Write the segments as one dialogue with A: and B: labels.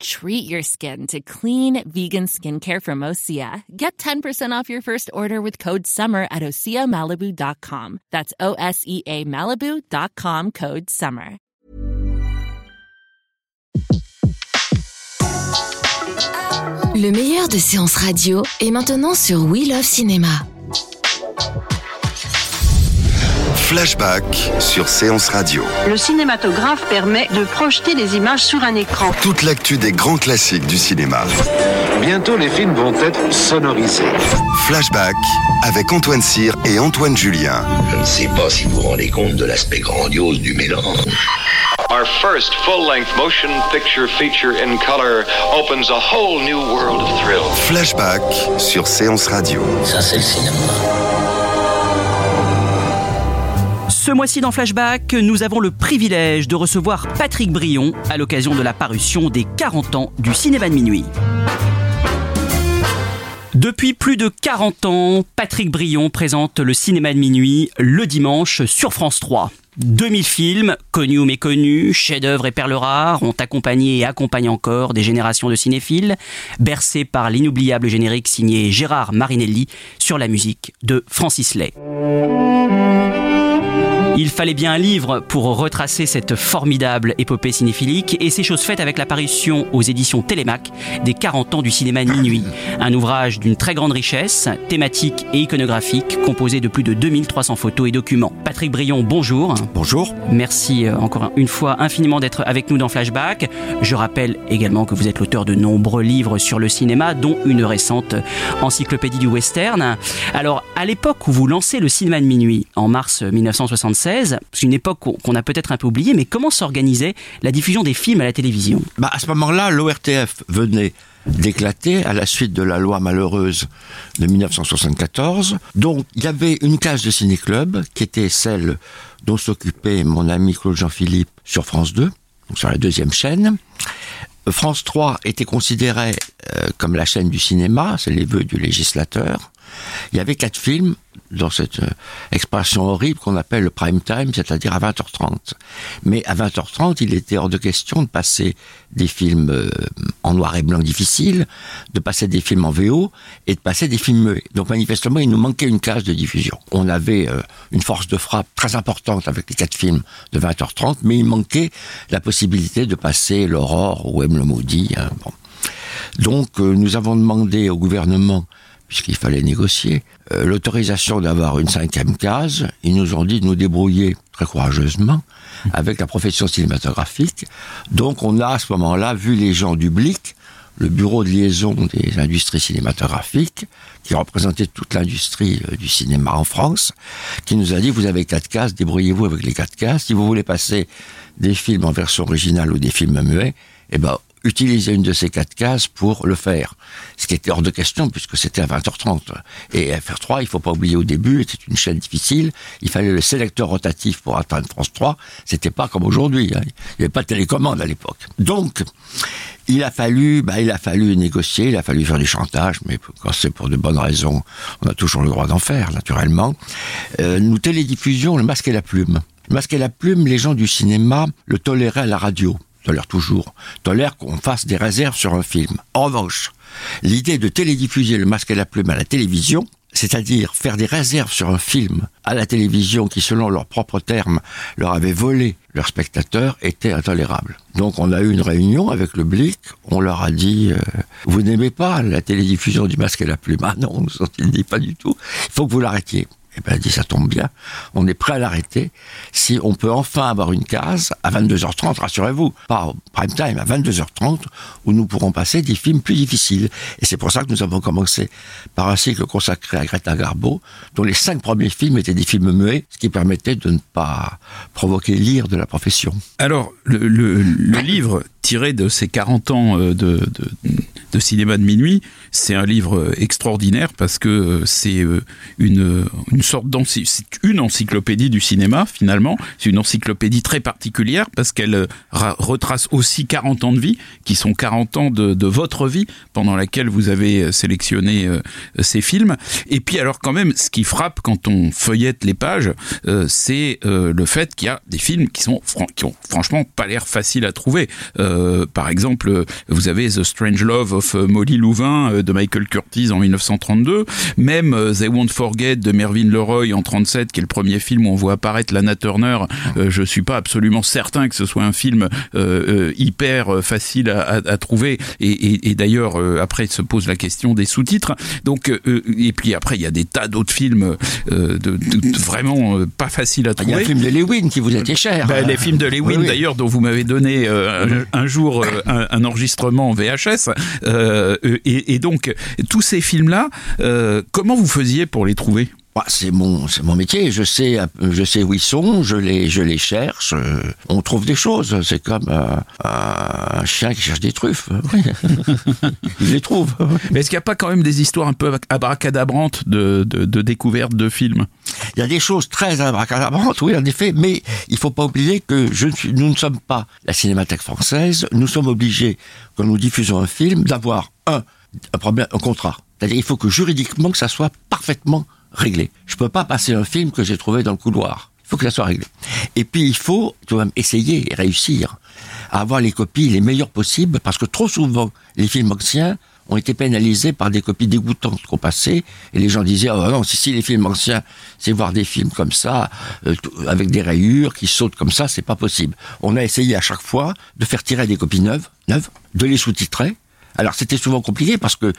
A: Treat your skin to clean vegan skincare from Osea. Get 10% off your first order with code SUMMER at OseaMalibu.com. That's O S E A Malibu.com code SUMMER.
B: Le meilleur de séances radio est maintenant sur We Love Cinéma.
C: Flashback sur Séance Radio.
D: Le cinématographe permet de projeter les images sur un écran.
C: Toute l'actu des grands classiques du cinéma.
E: Bientôt, les films vont être sonorisés.
C: Flashback avec Antoine Cyr et Antoine Julien.
F: Je ne sais pas si vous vous rendez compte de l'aspect grandiose du mélange.
G: Our first full-length motion picture feature in color opens a whole new world of thrill.
C: Flashback sur Séance Radio.
F: Ça, c'est le cinéma.
H: Ce mois-ci dans Flashback, nous avons le privilège de recevoir Patrick Brion à l'occasion de la parution des 40 ans du cinéma de minuit. Depuis plus de 40 ans, Patrick Brion présente le cinéma de minuit le dimanche sur France 3. 2000 films, connus ou méconnus, chefs-d'œuvre et perles rares, ont accompagné et accompagnent encore des générations de cinéphiles, bercés par l'inoubliable générique signé Gérard Marinelli sur la musique de Francis Lay. Il fallait bien un livre pour retracer cette formidable épopée cinéphilique et c'est chose faite avec l'apparition aux éditions Télémac des 40 ans du cinéma de minuit. Un ouvrage d'une très grande richesse, thématique et iconographique, composé de plus de 2300 photos et documents. Patrick Brion, bonjour.
I: Bonjour.
H: Merci euh, encore une fois infiniment d'être avec nous dans Flashback. Je rappelle également que vous êtes l'auteur de nombreux livres sur le cinéma, dont une récente encyclopédie du western. Alors, à l'époque où vous lancez le cinéma de minuit, en mars 1976, c'est une époque qu'on a peut-être un peu oubliée, mais comment s'organisait la diffusion des films à la télévision
I: bah, À ce moment-là, l'ORTF venait d'éclater à la suite de la loi malheureuse de 1974. Donc, il y avait une case de ciné-club qui était celle dont s'occupait mon ami Claude Jean-Philippe sur France 2, donc sur la deuxième chaîne. France 3 était considérée euh, comme la chaîne du cinéma, c'est les vœux du législateur. Il y avait quatre films dans cette euh, expression horrible qu'on appelle le prime time, c'est-à-dire à 20h30. Mais à 20h30, il était hors de question de passer des films euh, en noir et blanc difficiles, de passer des films en VO et de passer des films muets. Donc manifestement, il nous manquait une case de diffusion. On avait euh, une force de frappe très importante avec les quatre films de 20h30, mais il manquait la possibilité de passer l'Aurore ou M le Maudit. Hein. Donc nous avons demandé au gouvernement puisqu'il fallait négocier, euh, l'autorisation d'avoir une cinquième case. Ils nous ont dit de nous débrouiller très courageusement avec la profession cinématographique. Donc on a à ce moment-là vu les gens du BLIC, le bureau de liaison des industries cinématographiques, qui représentait toute l'industrie euh, du cinéma en France, qui nous a dit vous avez quatre cases, débrouillez-vous avec les quatre cases. Si vous voulez passer des films en version originale ou des films muets, eh ben utiliser une de ces quatre cases pour le faire. Ce qui était hors de question puisque c'était à 20h30. Et FR3, il faut pas oublier au début, c'était une chaîne difficile. Il fallait le sélecteur rotatif pour atteindre France 3. C'était pas comme aujourd'hui. Hein. Il n'y avait pas de télécommande à l'époque. Donc, il a fallu, bah, il a fallu négocier, il a fallu faire du chantage, mais quand c'est pour de bonnes raisons, on a toujours le droit d'en faire, naturellement. Euh, nous télédiffusions le masque et la plume. Le masque et la plume, les gens du cinéma le toléraient à la radio tolère toujours, tolère qu'on fasse des réserves sur un film. En revanche, l'idée de télédiffuser le masque et la plume à la télévision, c'est-à-dire faire des réserves sur un film à la télévision qui, selon leurs propres termes, leur avait volé leurs spectateurs, était intolérable. Donc on a eu une réunion avec le Blic, on leur a dit euh, Vous n'aimez pas la télédiffusion du masque et la plume ?» Ah non, ont dit pas du tout, il faut que vous l'arrêtiez. Eh ben, elle dit, ça tombe bien. On est prêt à l'arrêter. Si on peut enfin avoir une case à 22h30, rassurez-vous, pas au prime time, à 22h30, où nous pourrons passer des films plus difficiles. Et c'est pour ça que nous avons commencé par un cycle consacré à Greta Garbo, dont les cinq premiers films étaient des films muets, ce qui permettait de ne pas provoquer l'ire de la profession.
J: Alors, le, le, le livre tiré de ces 40 ans euh, de, de, de cinéma de minuit, c'est un livre extraordinaire parce que c'est une, une sorte une encyclopédie du cinéma finalement. C'est une encyclopédie très particulière parce qu'elle retrace aussi 40 ans de vie, qui sont 40 ans de, de votre vie pendant laquelle vous avez sélectionné ces films. Et puis alors quand même, ce qui frappe quand on feuillette les pages, c'est le fait qu'il y a des films qui sont qui ont franchement pas l'air faciles à trouver. Euh, par exemple, vous avez The Strange Love of euh, Molly Louvain euh, de Michael Curtis en 1932, même They Won't Forget de Mervyn Leroy en 37, qui est le premier film où on voit apparaître Lana Turner. je suis pas absolument certain que ce soit un film hyper facile à, à, trouver. Et, et, et d'ailleurs, après se pose la question des sous-titres. Donc, et puis après, il y a des tas d'autres films de, de, vraiment pas faciles à trouver.
I: Il y a un film de Lewin qui vous était cher.
J: Ben, les films de Lewin, d'ailleurs, dont vous m'avez donné euh, un, jour euh, un, enregistrement en VHS. Euh, et, et, donc, tous ces films-là, comment vous faisiez pour les trouver?
I: Bah, c'est mon, c'est mon métier. Je sais, je sais où ils sont. Je les, je les cherche. On trouve des choses. C'est comme un chien qui cherche des truffes. Il les trouve.
J: Mais est-ce qu'il n'y a pas quand même des histoires un peu abracadabrantes de, de, de découverte de films?
I: Il y a des choses très abracadabrantes, oui, en effet. Mais il faut pas oublier que je, nous ne sommes pas la Cinémathèque française. Nous sommes obligés, quand nous diffusons un film, d'avoir un, un problème, un contrat. C'est-à-dire, il faut que juridiquement, que ça soit parfaitement réglé. Je peux pas passer un film que j'ai trouvé dans le couloir. Il faut que ça soit réglé. Et puis il faut tu essayer et réussir à avoir les copies les meilleures possibles parce que trop souvent les films anciens ont été pénalisés par des copies dégoûtantes qu'on passait et les gens disaient oh non si, si les films anciens c'est voir des films comme ça euh, avec des rayures qui sautent comme ça c'est pas possible. On a essayé à chaque fois de faire tirer des copies neuves, neuves, de les sous-titrer alors c'était souvent compliqué parce que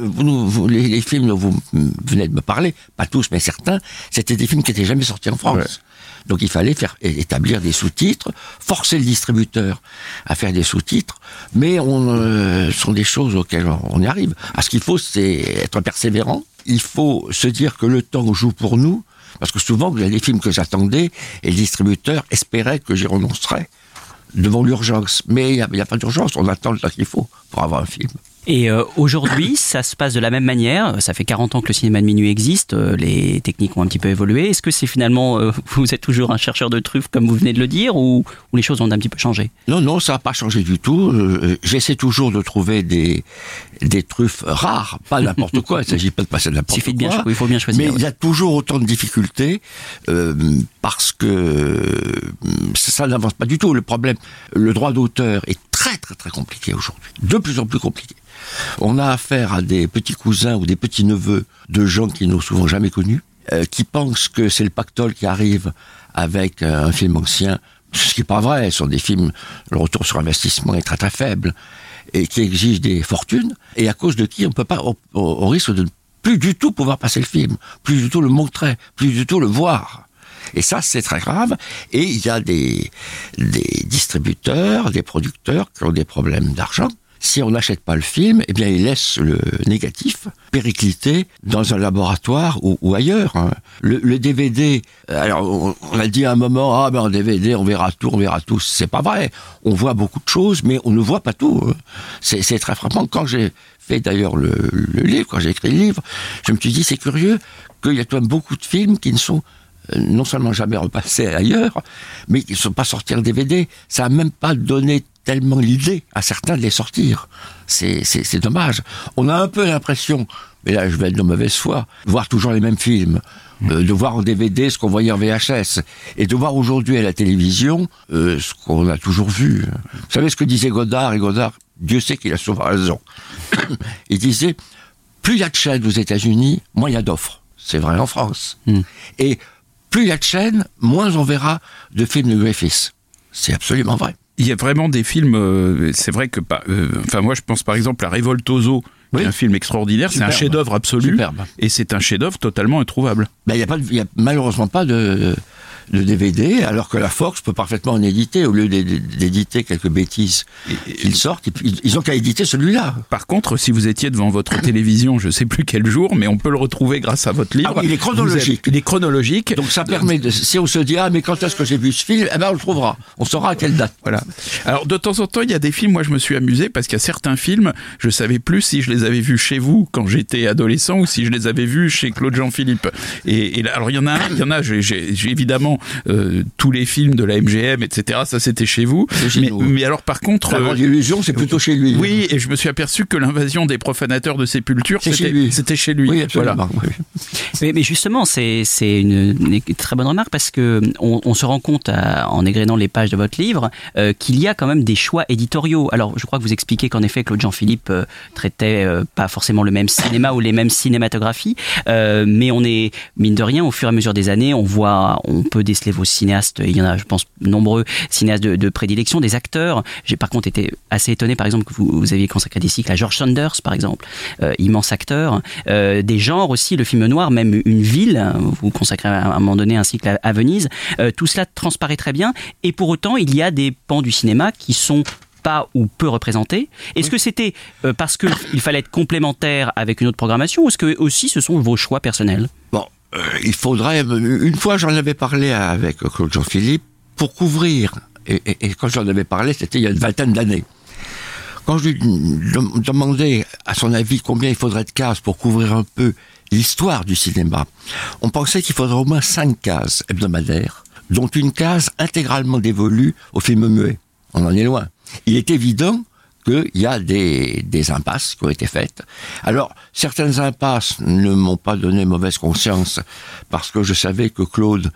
I: vous, les, films dont vous venez de me parler, pas tous mais certains, c'était des films qui n'étaient jamais sortis en France. Donc il fallait faire établir des sous-titres, forcer le distributeur à faire des sous-titres, mais on euh, sont des choses auxquelles on y arrive. À ce qu'il faut, c'est être persévérant. Il faut se dire que le temps joue pour nous, parce que souvent il y a des films que j'attendais et le distributeur espérait que j'y renoncerais devant l'urgence. Mais il n'y a, a, pas d'urgence, on attend le temps qu'il faut pour avoir un film.
H: Et euh, aujourd'hui, ça se passe de la même manière. Ça fait 40 ans que le cinéma de minuit existe. Euh, les techniques ont un petit peu évolué. Est-ce que c'est finalement, euh, vous êtes toujours un chercheur de truffes, comme vous venez de le dire, ou, ou les choses ont un petit peu changé?
I: Non, non, ça n'a pas changé du tout. J'essaie toujours de trouver des, des truffes rares, pas n'importe quoi. Il ne s'agit pas de passer de n'importe quoi.
H: Bien, il faut bien choisir.
I: Mais il y a toujours autant de difficultés parce que ça n'avance pas du tout. Le problème, le droit d'auteur est très très très compliqué aujourd'hui, de plus en plus compliqué. On a affaire à des petits cousins ou des petits neveux de gens qui n'ont souvent jamais connus, euh, qui pensent que c'est le pactole qui arrive avec euh, un film ancien, ce qui n'est pas vrai. Ce sont des films, le retour sur investissement est très très faible et qui exigent des fortunes et à cause de qui on peut pas, au, risque de plus du tout pouvoir passer le film, plus du tout le montrer, plus du tout le voir. Et ça, c'est très grave. Et il y a des, des distributeurs, des producteurs qui ont des problèmes d'argent si on n'achète pas le film, eh bien, il laisse le négatif péricliter dans un laboratoire ou, ailleurs. Hein. Le, DVD, euh, alors on, a dit à un moment, ah ben en DVD, on verra tout, on verra tout. C'est pas vrai. On voit beaucoup de choses, mais on ne voit pas tout. Hein. C'est très frappant. Quand j'ai fait d'ailleurs le, livre, quand j'ai écrit le livre, je me suis dit, c'est curieux qu'il y a quand même beaucoup de films qui ne sont non seulement jamais repassés ailleurs, mais qui ne sont pas sortis en DVD. Ça n'a même pas donné tellement l'idée à certains de les sortir. C'est, c'est, dommage. On a un peu l'impression, mais là je vais être de mauvaise foi, de voir toujours les mêmes films, euh, de voir en DVD ce qu'on voyait en VHS, et de voir aujourd'hui à la télévision euh, ce qu'on a toujours vu. Vous savez ce que disait Godard, et Godard, Dieu sait qu'il a souvent raison. il disait, plus il y a de chaînes aux États-Unis, moins il y a d'offres. C'est vrai en France. Hmm. Et plus il y a de chaînes, moins on verra de films de Griffiths. C'est absolument vrai
J: il y a vraiment des films. Euh, c'est vrai que, euh, enfin, moi, je pense par exemple à Revoltoso, qui est un film extraordinaire. C'est un chef-d'œuvre absolu. Et c'est un chef-d'œuvre totalement introuvable.
I: Ben, il n'y a, a malheureusement pas de de DVD, alors que la Fox peut parfaitement en éditer, au lieu d'éditer quelques bêtises qu'ils sortent, ils- ils ont qu'à éditer celui-là.
J: Par contre, si vous étiez devant votre télévision, je sais plus quel jour, mais on peut le retrouver grâce à votre livre.
I: Ah oui, il est chronologique.
J: Êtes- il est chronologique.
I: Donc ça permet, de, si on se dit, ah mais quand est-ce que j'ai vu ce film, eh ben on le trouvera. On saura à quelle date.
J: Voilà. Alors de temps en temps, il y a des films. Moi, je me suis amusé parce qu'il y a certains films, je savais plus si je les avais vus chez vous quand j'étais adolescent ou si je les avais vus chez Claude Jean-Philippe. Et, et là, alors il y en a un, il y en a. J'ai j'ai évidemment euh, tous les films de la MGM, etc. Ça, c'était chez vous.
I: chez
J: Mais,
I: nous.
J: mais alors, par contre,
I: La
J: euh,
I: c'est plutôt chez lui.
J: oui, et je me suis aperçu que l'invasion des profanateurs de sépulture,
I: C'est chez
J: c'était
I: lui.
J: c'était chez lui.
I: Oui, absolument. oui.
H: Mais, mais justement, c'est c'est une, une très bonne remarque parce que on, on se rend compte à- en égrénant les pages de votre livre euh, qu'il y a quand même des choix éditoriaux. Alors, je crois que vous expliquez qu'en effet, Claude Jean-Philippe euh, traitait euh, pas forcément le même cinéma ou les mêmes cinématographies, euh, mais on est mine de rien au fur et à mesure des années, on voit, on peut déceler vos cinéastes. Il y en a, je pense, nombreux cinéastes de, de prédilection, des acteurs. J'ai par contre été assez étonné, par exemple, que vous, vous aviez consacré des cycles à George Saunders, par exemple, euh, immense acteur. Euh, des genres aussi, le film noir, même une ville. Vous consacrez à un moment donné un cycle à, à Venise. Euh, tout cela transparaît très bien. Et pour autant, il y a des pans du cinéma qui sont pas ou peu représentés. Est-ce que c'était parce qu'il fallait être complémentaire avec une autre programmation ou est-ce que aussi ce sont vos choix personnels?
I: Bon, euh, il faudrait. Une fois, j'en avais parlé avec Claude Jean-Philippe pour couvrir. Et, et- quand j'en avais parlé, c'était il y a une vingtaine d'années. Quand je lui dem- demandais à son avis combien il faudrait de cases pour couvrir un peu l'histoire du cinéma, on pensait qu'il faudrait au moins cinq cases hebdomadaires, dont une case intégralement dévolue au film muet. On en est loin. Il est évident qu'il y a des, impasses qui ont été faites. Alors, certaines impasses ne m'ont pas donné mauvaise conscience parce que je savais que Claude,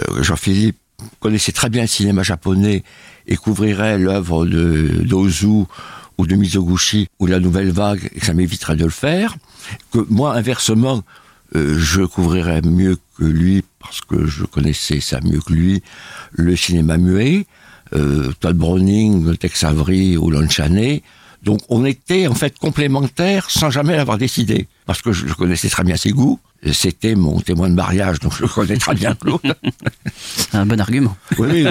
I: euh, Jean-Philippe, connaissait très bien le cinéma japonais et couvrirait l'œuvre de d'Ozu ou de Mizoguchi ou la Nouvelle Vague et ça m'éviterait de le faire. Que moi, inversement, euh, je couvrirais mieux que lui parce que je connaissais ça mieux que lui le cinéma muet euh, Todd Browning, Tex Avery ou Lon Chaney. Donc on était en fait complémentaires sans jamais l'avoir décidé. Parce que je, je connaissais très bien ses goûts. C'était mon témoin de mariage, donc je connais très bien Claude.
H: C'est un bon argument.
I: Oui.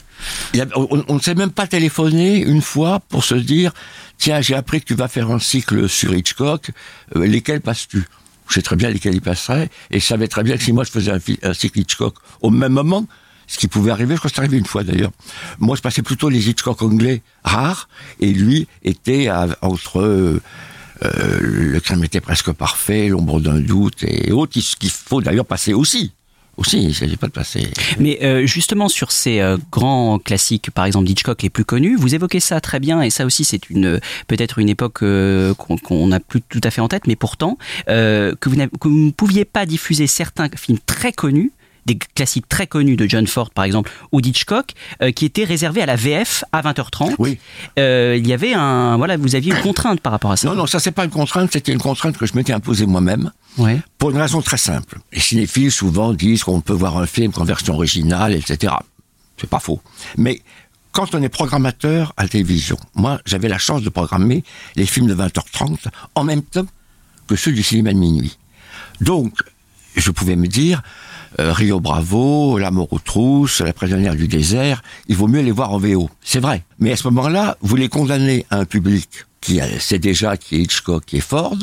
I: Il y a- on ne s'est même pas téléphoné une fois pour se dire tiens, j'ai appris que tu vas faire un cycle sur Hitchcock, euh, lesquels passes-tu? Je sais très bien lesquels il passerait, et je savais très bien que si moi je faisais un, un cycle Hitchcock au même moment, ce qui pouvait arriver, je crois que c'est arrivé une fois d'ailleurs. Moi, je passais plutôt les Hitchcock anglais rares, et lui était à- entre euh, euh, le crime était presque parfait, l'ombre d'un doute et autres, ce qu'il faut d'ailleurs passer aussi. Aussi, il ne s'agit pas de passer.
H: Mais euh, justement sur ces grands classiques, par exemple d'Hitchcock les plus connus, vous évoquez ça très bien et ça aussi c'est une peut-être une époque qu'on qu'on n'a plus tout à fait en tête, mais pourtant que vous ne pouviez pas diffuser certains films très connus des classiques très connus de John Ford par exemple ou d'Hitchcock euh, qui étaient réservés à la VF à 20h30
I: Oui.
H: Euh, il y avait un voilà vous aviez une contrainte par rapport à ça
I: Non, non, ça c'est pas une contrainte, c'était une contrainte que je m'étais imposée moi-même.
H: Ouais.
I: Pour une raison très simple. Les cinéphiles souvent disent qu'on peut voir un film qu'en version originale, etc. C'est pas faux. Mais quand on est programmateur à la télévision, moi j'avais la chance de programmer les films de 20h30 en même temps que ceux du cinéma de minuit. Donc, je pouvais me dire, euh, Rio Bravo, La mort aux trousses, La prisonnière du désert, il vaut mieux les voir en VO. C'est vrai. Mais à ce moment-là, vous les condamnez à un public qui sait déjà qui est Hitchcock, qui est Ford,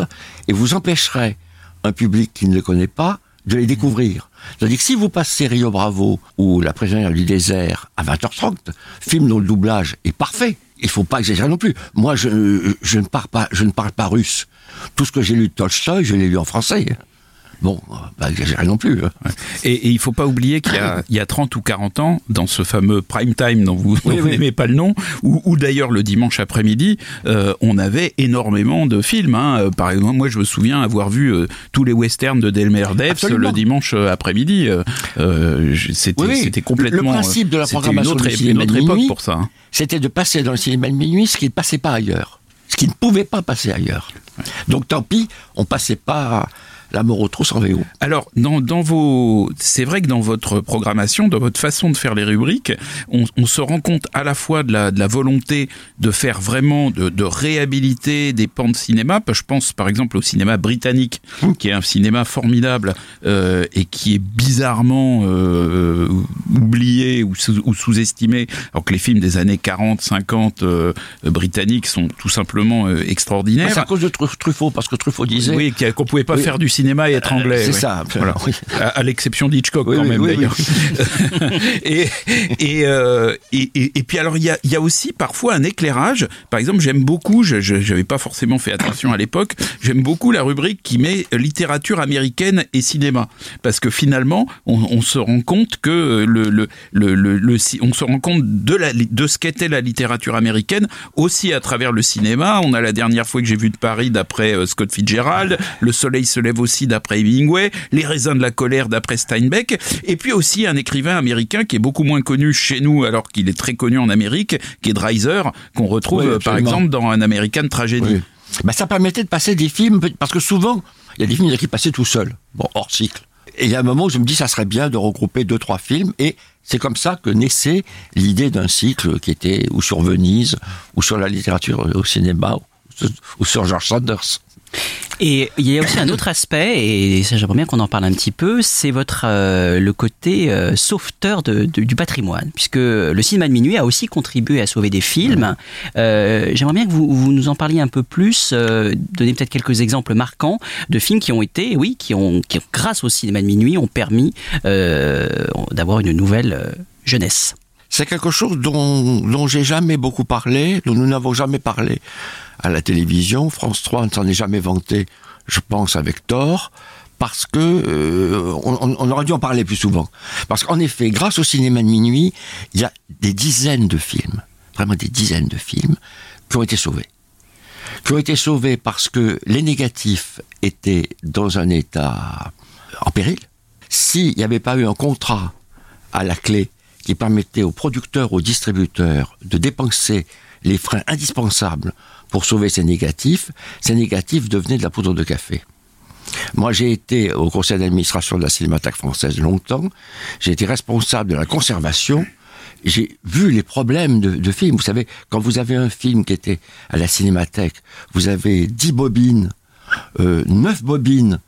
I: et vous empêcherez un public qui ne le connaît pas de les découvrir. C'est-à-dire que si vous passez Rio Bravo ou La prisonnière du désert à 20h30, film dont le doublage est parfait, il faut pas exagérer non plus. Moi, je, je ne parle pas, je ne parle pas russe. Tout ce que j'ai lu de Tolstoï, je l'ai lu en français. Bon, pas exagérer non plus. hein.
J: Et, et il faut pas oublier qu'il y a, il y a 30 ou 40 ans, dans ce fameux prime time dont vous,
I: Oui, oui.
J: n'aimez pas le nom, ou, d'ailleurs le dimanche après-midi, euh, on avait énormément de films. hein. Euh, Par exemple, moi je me souviens avoir vu euh, tous les westerns de Delmer
I: Absolument.
J: le dimanche après-midi. Euh, c'était,
I: Oui,
J: complètement.
I: Le principe de la programmation
J: une autre,
I: du
J: é-
I: cinéma
J: une autre
I: de
J: époque
I: minuit,
J: pour ça. hein.
I: C'était de passer dans le cinéma de minuit ce qui ne passait pas ailleurs. Ce qui ne pouvait pas passer ailleurs. Donc tant pis, on passait pas La mort au trou sans VO.
J: Alors, dans, dans vos, c'est vrai que dans votre programmation, dans votre façon de faire les rubriques, on, on se rend compte à la fois de la, de la volonté de faire vraiment, de, de réhabiliter des pans de cinéma. Je pense par exemple au cinéma britannique, qui est un cinéma formidable euh, et qui est bizarrement euh, oublié ou, sous- ou sous-estimé, alors que les films des années 40, 50 euh, britanniques sont tout simplement euh, extraordinaires.
I: C'est à cause de Tru- Truffaut, parce que Truffaut disait.
J: Oui, qu'on pouvait pas
I: Oui.
J: faire du cinéma et être
I: Euh,
J: anglais.
I: c'est ça.
J: Voilà.
I: Oui.
J: À, à l'exception d'Hitchcock
I: Oui,
J: quand même d'ailleurs. et, et, euh, et, et, et puis alors il y a, il y a aussi parfois un éclairage. Par exemple, j'aime beaucoup, je j'avais pas forcément fait attention à l'époque, j'aime beaucoup la rubrique qui met littérature américaine et cinéma. Parce que finalement, on, on se rend compte que le, le, le, le, le on se rend compte de, la, de ce qu'était la littérature américaine aussi à travers le cinéma. On a la dernière fois que j'ai vu de Paris d'après euh, Scott Fitzgerald, Le Soleil se lève aussi d'après Hemingway, Les raisins de la colère d'après Steinbeck, et puis aussi un écrivain américain qui est beaucoup moins connu chez nous alors qu'il est très connu en Amérique, qui est Dreiser, qu'on retrouve
I: Oui,
J: euh, par exemple dans un American Tragedy.
I: Oui. Bah, ça permettait de passer des films, parce que souvent, il y a des films qui passaient tout seuls, bon, hors cycle. Et il y a un moment où je me dis, ça serait bien de regrouper deux, trois films, et c'est comme ça que naissait l'idée d'un cycle qui était ou sur Venise, ou sur la littérature au cinéma, ou sur George Sanders.
H: Et il y a aussi un autre aspect, et ça j'aimerais bien qu'on en parle un petit peu, c'est votre euh, le côté euh, sauveteur de, de- du patrimoine, puisque le cinéma de minuit a aussi contribué à sauver des films. Euh, j'aimerais bien que vous, vous nous en parliez un peu plus, euh, donner peut-être quelques exemples marquants de films qui ont été, oui, qui ont, qui grâce au cinéma de minuit, ont permis euh, d'avoir une nouvelle euh, jeunesse.
I: C'est quelque chose dont, j'ai jamais beaucoup parlé, dont nous n'avons jamais parlé à la télévision. France 3 ne s'en est jamais vanté, je pense, avec tort, parce que euh, aurait dû en parler plus souvent. Parce qu'en effet, grâce au cinéma de minuit, il y a des dizaines de films, vraiment des dizaines de films, qui ont été sauvés. Qui ont été sauvés parce que les négatifs étaient dans un état en péril. S'il n'y avait pas eu un contrat à la clé qui permettait aux producteurs, aux distributeurs de dépenser les freins indispensables pour sauver ces négatifs, ces négatifs devenaient de la poudre de café. Moi, j'ai été au conseil d'administration de la Cinémathèque française longtemps. J'ai été responsable de la conservation. J'ai vu les problèmes de, films. Vous savez, quand vous avez un film qui était à la Cinémathèque, vous avez 10 bobines, euh, 9 bobines,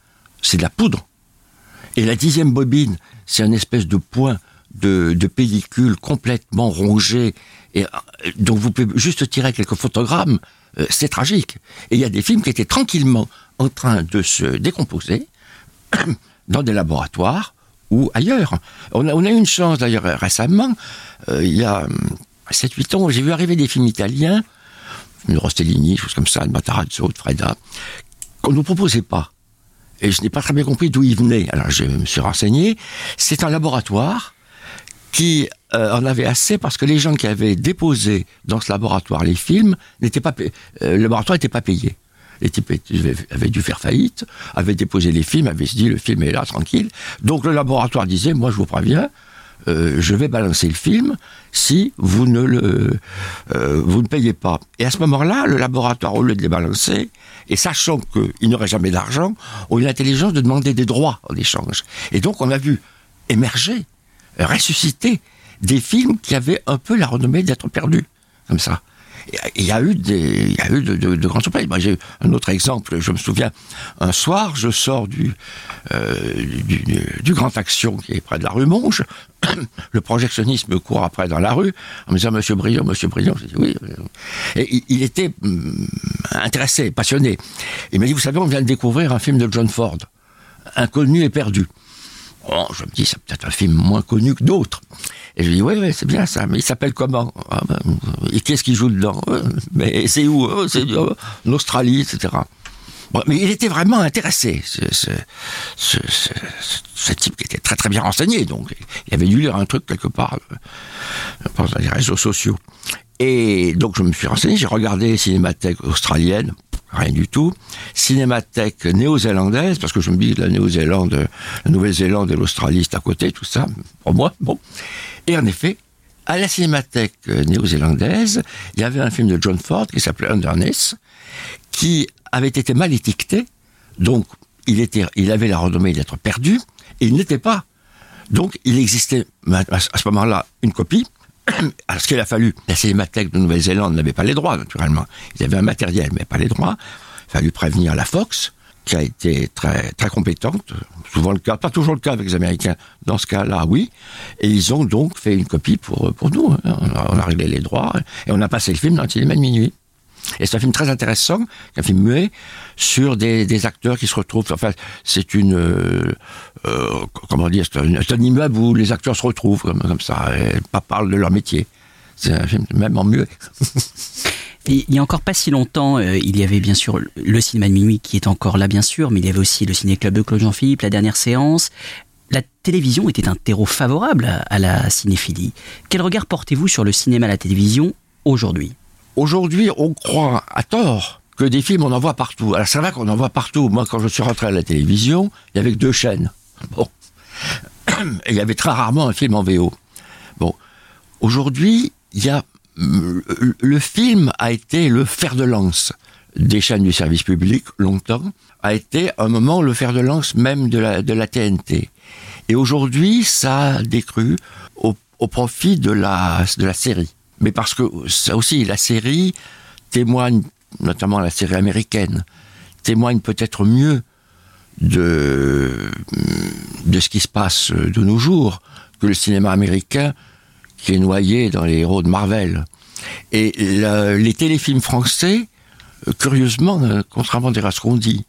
I: c'est de la poudre. Et la dixième bobine, c'est un espèce de point de, de pellicule complètement rongé, et euh, dont vous pouvez juste tirer quelques photogrammes. Euh, c'est tragique. Et il y a des films qui étaient tranquillement en train de se décomposer dans des laboratoires ou ailleurs. On a, on a eu une chance d'ailleurs récemment, euh, il y a 7-8 ans, j'ai vu arriver des films italiens, de Rostellini, choses comme ça, de Matarazzo, de Freda, qu'on ne nous proposait pas. Et je n'ai pas très bien compris d'où ils venaient. Alors je me suis renseigné. C'est un laboratoire qui euh, en avait assez parce que les gens qui avaient déposé dans ce laboratoire les films n'étaient pas payés. Euh, le laboratoire n'était pas payé. Les types avaient dû faire faillite, avaient déposé les films, avaient dit le film est là, tranquille. Donc le laboratoire disait, moi je vous préviens, euh, je vais balancer le film si vous ne le euh, vous ne payez pas. Et à ce moment-là, le laboratoire, au lieu de les balancer, et sachant qu'il n'aurait jamais d'argent, ont eu l'intelligence de demander des droits en échange. Et donc on a vu émerger, ressusciter des films qui avaient un peu la renommée d'être perdus, comme ça. Il y a eu des, il y a eu de, de- de grands surprises. Moi, j'ai un autre exemple. Je me souviens, un soir, je sors du, euh, du, Grand Action qui est près de la rue Monge. Le projectionniste me court après dans la rue en me disant Monsieur Briand, Monsieur Briand. J'ai dit oui. Et il, il était hum, intéressé, passionné. Il m'a dit Vous savez, on vient de découvrir un film de John Ford, Inconnu et perdu. Bon, je me dis, c'est peut-être un film moins connu que d'autres. Et je lui dis, oui, oui, c'est bien ça, mais il s'appelle comment? Ah, ben, Et qu'est-ce qu'il joue dedans? Euh, Mais c'est où? Euh, C'est euh, en Australie, etc. Bon, mais il était vraiment intéressé, ce, type qui était très très bien renseigné, donc il avait dû lire un truc quelque part, je pense dans les réseaux sociaux. Et donc je me suis renseigné, j'ai regardé les cinémathèques australiennes, rien du tout. Cinémathèque néo-zélandaise, parce que je me dis la Néo-Zélande, la Nouvelle-Zélande et l'Australie, c'est à côté, tout ça, pour moi, bon. Et en effet, à la cinémathèque néo-zélandaise, il y avait un film de John Ford qui s'appelait Underness, qui avait été mal étiqueté, donc il, était, il avait la renommée d'être perdu, et il n'était pas. Donc, il existait à ce moment-là une copie. Alors, ce qu'il a fallu, la Cinémathèque de Nouvelle-Zélande n'avait pas les droits, naturellement. Ils avaient un matériel, mais pas les droits. Il a fallu prévenir la Fox, qui a été très, très compétente. Souvent le cas, pas toujours le cas avec les Américains. Dans ce cas-là, oui. Et ils ont donc fait une copie pour, pour nous. hein. On a, on a réglé les droits. Et on a passé le film dans le cinéma de minuit. Et c'est un film très intéressant, un film muet, sur des, des acteurs qui se retrouvent. Enfin, c'est une, euh, euh, comment dire, c'est un, immeuble où les acteurs se retrouvent comme, comme ça, et pas parlent de leur métier. C'est un film même en muet.
H: Et il y a encore pas si longtemps, euh, il y avait bien sûr le cinéma de minuit qui est encore là, bien sûr, mais il y avait aussi le ciné-club de Claude Jean-Philippe, la dernière séance. La télévision était un terreau favorable à, à la cinéphilie. Quel regard portez-vous sur le cinéma à la télévision aujourd'hui?
I: Aujourd'hui, on croit à tort que des films, on en voit partout. Alors c'est vrai qu'on en voit partout. Moi, quand je suis rentré à la télévision, il y avait que deux chaînes. Bon. Et il y avait très rarement un film en VO. Bon. Aujourd'hui, il y a le film a été le fer de lance des chaînes du service public longtemps, a été un moment le fer de lance même de la, de la TNT. Et aujourd'hui, ça a décru au, au profit de la, de la série. Mais parce que ça aussi, la série témoigne, notamment la série américaine, témoigne peut-être mieux de, de ce qui se passe de nos jours que le cinéma américain qui est noyé dans les héros de Marvel. Et les téléfilms français, euh, curieusement, euh, contrairement à ce qu'on dit,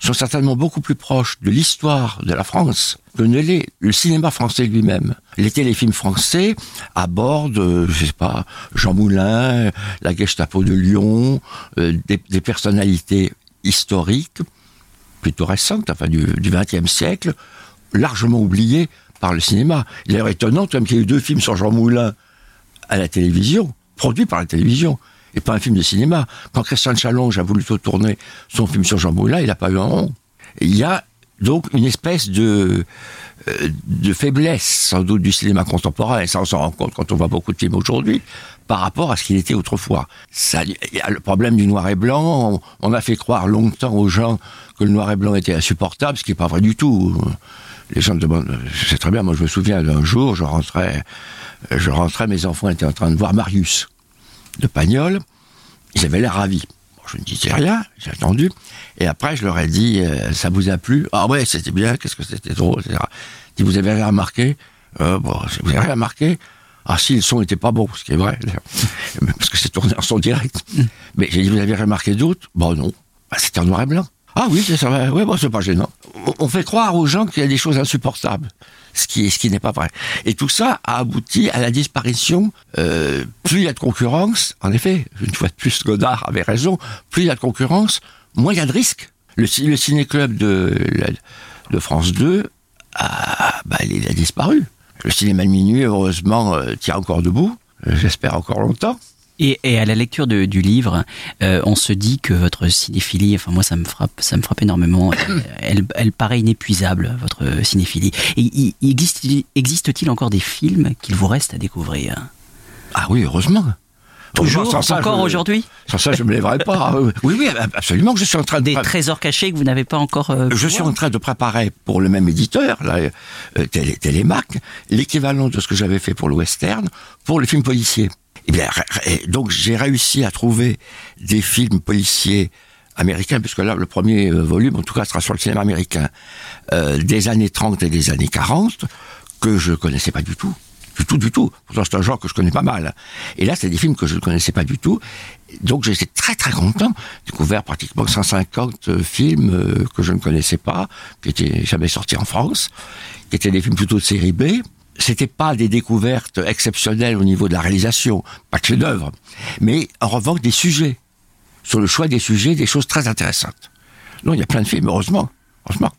I: sont certainement beaucoup plus proches de l'histoire de la France que ne l'est le cinéma français lui-même. Les téléfilms français abordent, euh, je sais pas, Jean Moulin, la Gestapo de Lyon, euh, des, personnalités historiques plutôt récentes, enfin du XXe siècle, largement oubliées par le cinéma. Il est étonnant même qu'il y ait eu deux films sur Jean Moulin à la télévision, produits par la télévision, et pas un film de cinéma. Quand Christian Challonge a voulu tourner son film sur Jean Moulin, il n'a pas eu un rond. Il y a donc une espèce de, euh, de faiblesse, sans doute, du cinéma contemporain, et ça on s'en rend compte quand on voit beaucoup de films aujourd'hui, par rapport à ce qu'il était autrefois. Ça, il y a le problème du noir et blanc, on, a fait croire longtemps aux gens que le noir et blanc était insupportable, ce qui n'est pas vrai du tout. Les gens me demandent, je sais très bien, moi je me souviens d'un jour, je rentrais, je rentrais, mes enfants étaient en train de voir Marius de Pagnol, ils avaient l'air ravis. Bon, je ne disais rien, j'ai attendu, et après je leur ai dit, euh, ça vous a plu? Ah ouais, c'était bien, qu'est-ce que c'était drôle, etc. Dis, vous avez rien remarqué? Euh, Bon, vous avez rien remarqué ah si, le son était pas bon, ce qui est vrai, parce que c'est tourné en son direct. Mais j'ai dit, vous avez remarqué d'autres? Bon non, bah, c'était en noir et blanc. Ah oui, c'est ça, ouais, bon, c'est pas gênant. On fait croire aux gens qu'il y a des choses insupportables, ce qui, ce qui n'est pas vrai. Et tout ça a abouti à la disparition. Euh, plus il y a de concurrence, en effet, une fois de plus, Godard avait raison. Plus il y a de concurrence, moins il y a de risques. Le, le ciné-club de, de France 2, a, bah, il a disparu. Le cinéma de minuit, heureusement, euh, tient encore debout. J'espère encore longtemps.
H: Et, et à la lecture de- du livre, euh, on se dit que votre cinéphilie, enfin moi ça me frappe, ça me frappe énormément. Elle, elle paraît inépuisable, votre cinéphilie. Et il- il existe, existe-t-il encore des films qu'il vous reste à découvrir?
I: Ah oui, heureusement.
H: Toujours,
I: sans ça,
H: encore
I: je-
H: aujourd'hui?
I: Sans ça, je me lèverai pas. Oui, Oui, absolument. Je suis en train de
H: Des
I: pré-
H: trésors cachés que vous n'avez pas encore. euh,
I: Je suis en train de préparer pour le même éditeur, là, euh, l'équivalent de ce que j'avais fait pour le western, pour le film policier. Et bien, ré- ré- donc j'ai réussi à trouver des films policiers américains, puisque là, le premier euh, volume, en tout cas, sera sur le cinéma américain, euh, des années 30 et des années 40, que je connaissais pas du tout. Du tout, du tout. Pourtant, c'est un genre que je connais pas mal. Et là, c'est des films que je ne connaissais pas du tout. Donc, j'étais très, très content. Découvert pratiquement 150 euh, films euh, que je ne connaissais pas, qui étaient jamais sortis en France, qui étaient des films plutôt de série B. C'était pas des découvertes exceptionnelles au niveau de la réalisation, pas de chef-d'œuvre, mais en revanche des sujets. Sur le choix des sujets, des choses très intéressantes. Non, il y a plein de films, heureusement. Heureusement.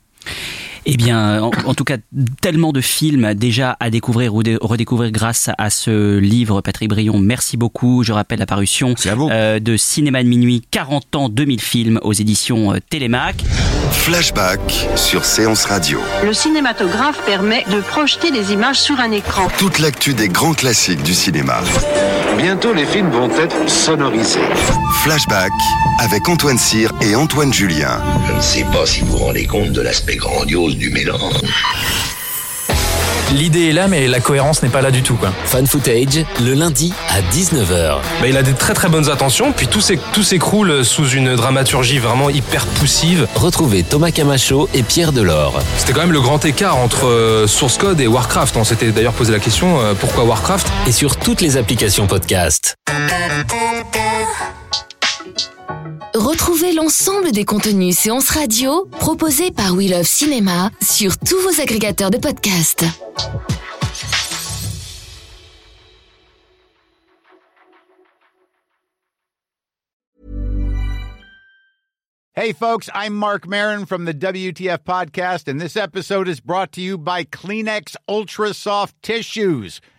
H: Eh bien, en, en tout cas, tellement de films déjà à découvrir ou de redécouvrir grâce à ce livre, Patrick Brion. Merci beaucoup. Je rappelle la parution euh, de Cinéma de minuit, 40 ans, 2000 films aux éditions euh, Télémac.
C: Flashback sur Séance Radio.
D: Le cinématographe permet de projeter les images sur un écran.
C: Toute l'actu des grands classiques du cinéma.
E: Bientôt, les films vont être sonorisés.
C: Flashback avec Antoine Cyr et Antoine Julien.
F: Je ne sais pas si vous vous rendez compte de l'aspect grandiose du mélange.
K: L'idée est là, mais la cohérence n'est pas là du tout. Quoi.
L: Fan Footage, le lundi à 19h.
M: Bah, il a des très très bonnes intentions, puis tout s'éc- tout s'écroule sous une dramaturgie vraiment hyper poussive.
L: Retrouvez Thomas Camacho et Pierre Delors.
M: C'était quand même le grand écart entre euh, Source Code et Warcraft. On s'était d'ailleurs posé la question euh, pourquoi Warcraft?
L: Et sur toutes les applications podcast.
B: Retrouvez l'ensemble des contenus séances radio proposés par We Love Cinéma sur tous vos agrégateurs de podcasts.
N: Hey, folks, I'm Mark Marin from the WTF Podcast, and this episode is brought to you by Kleenex Ultra Soft Tissues,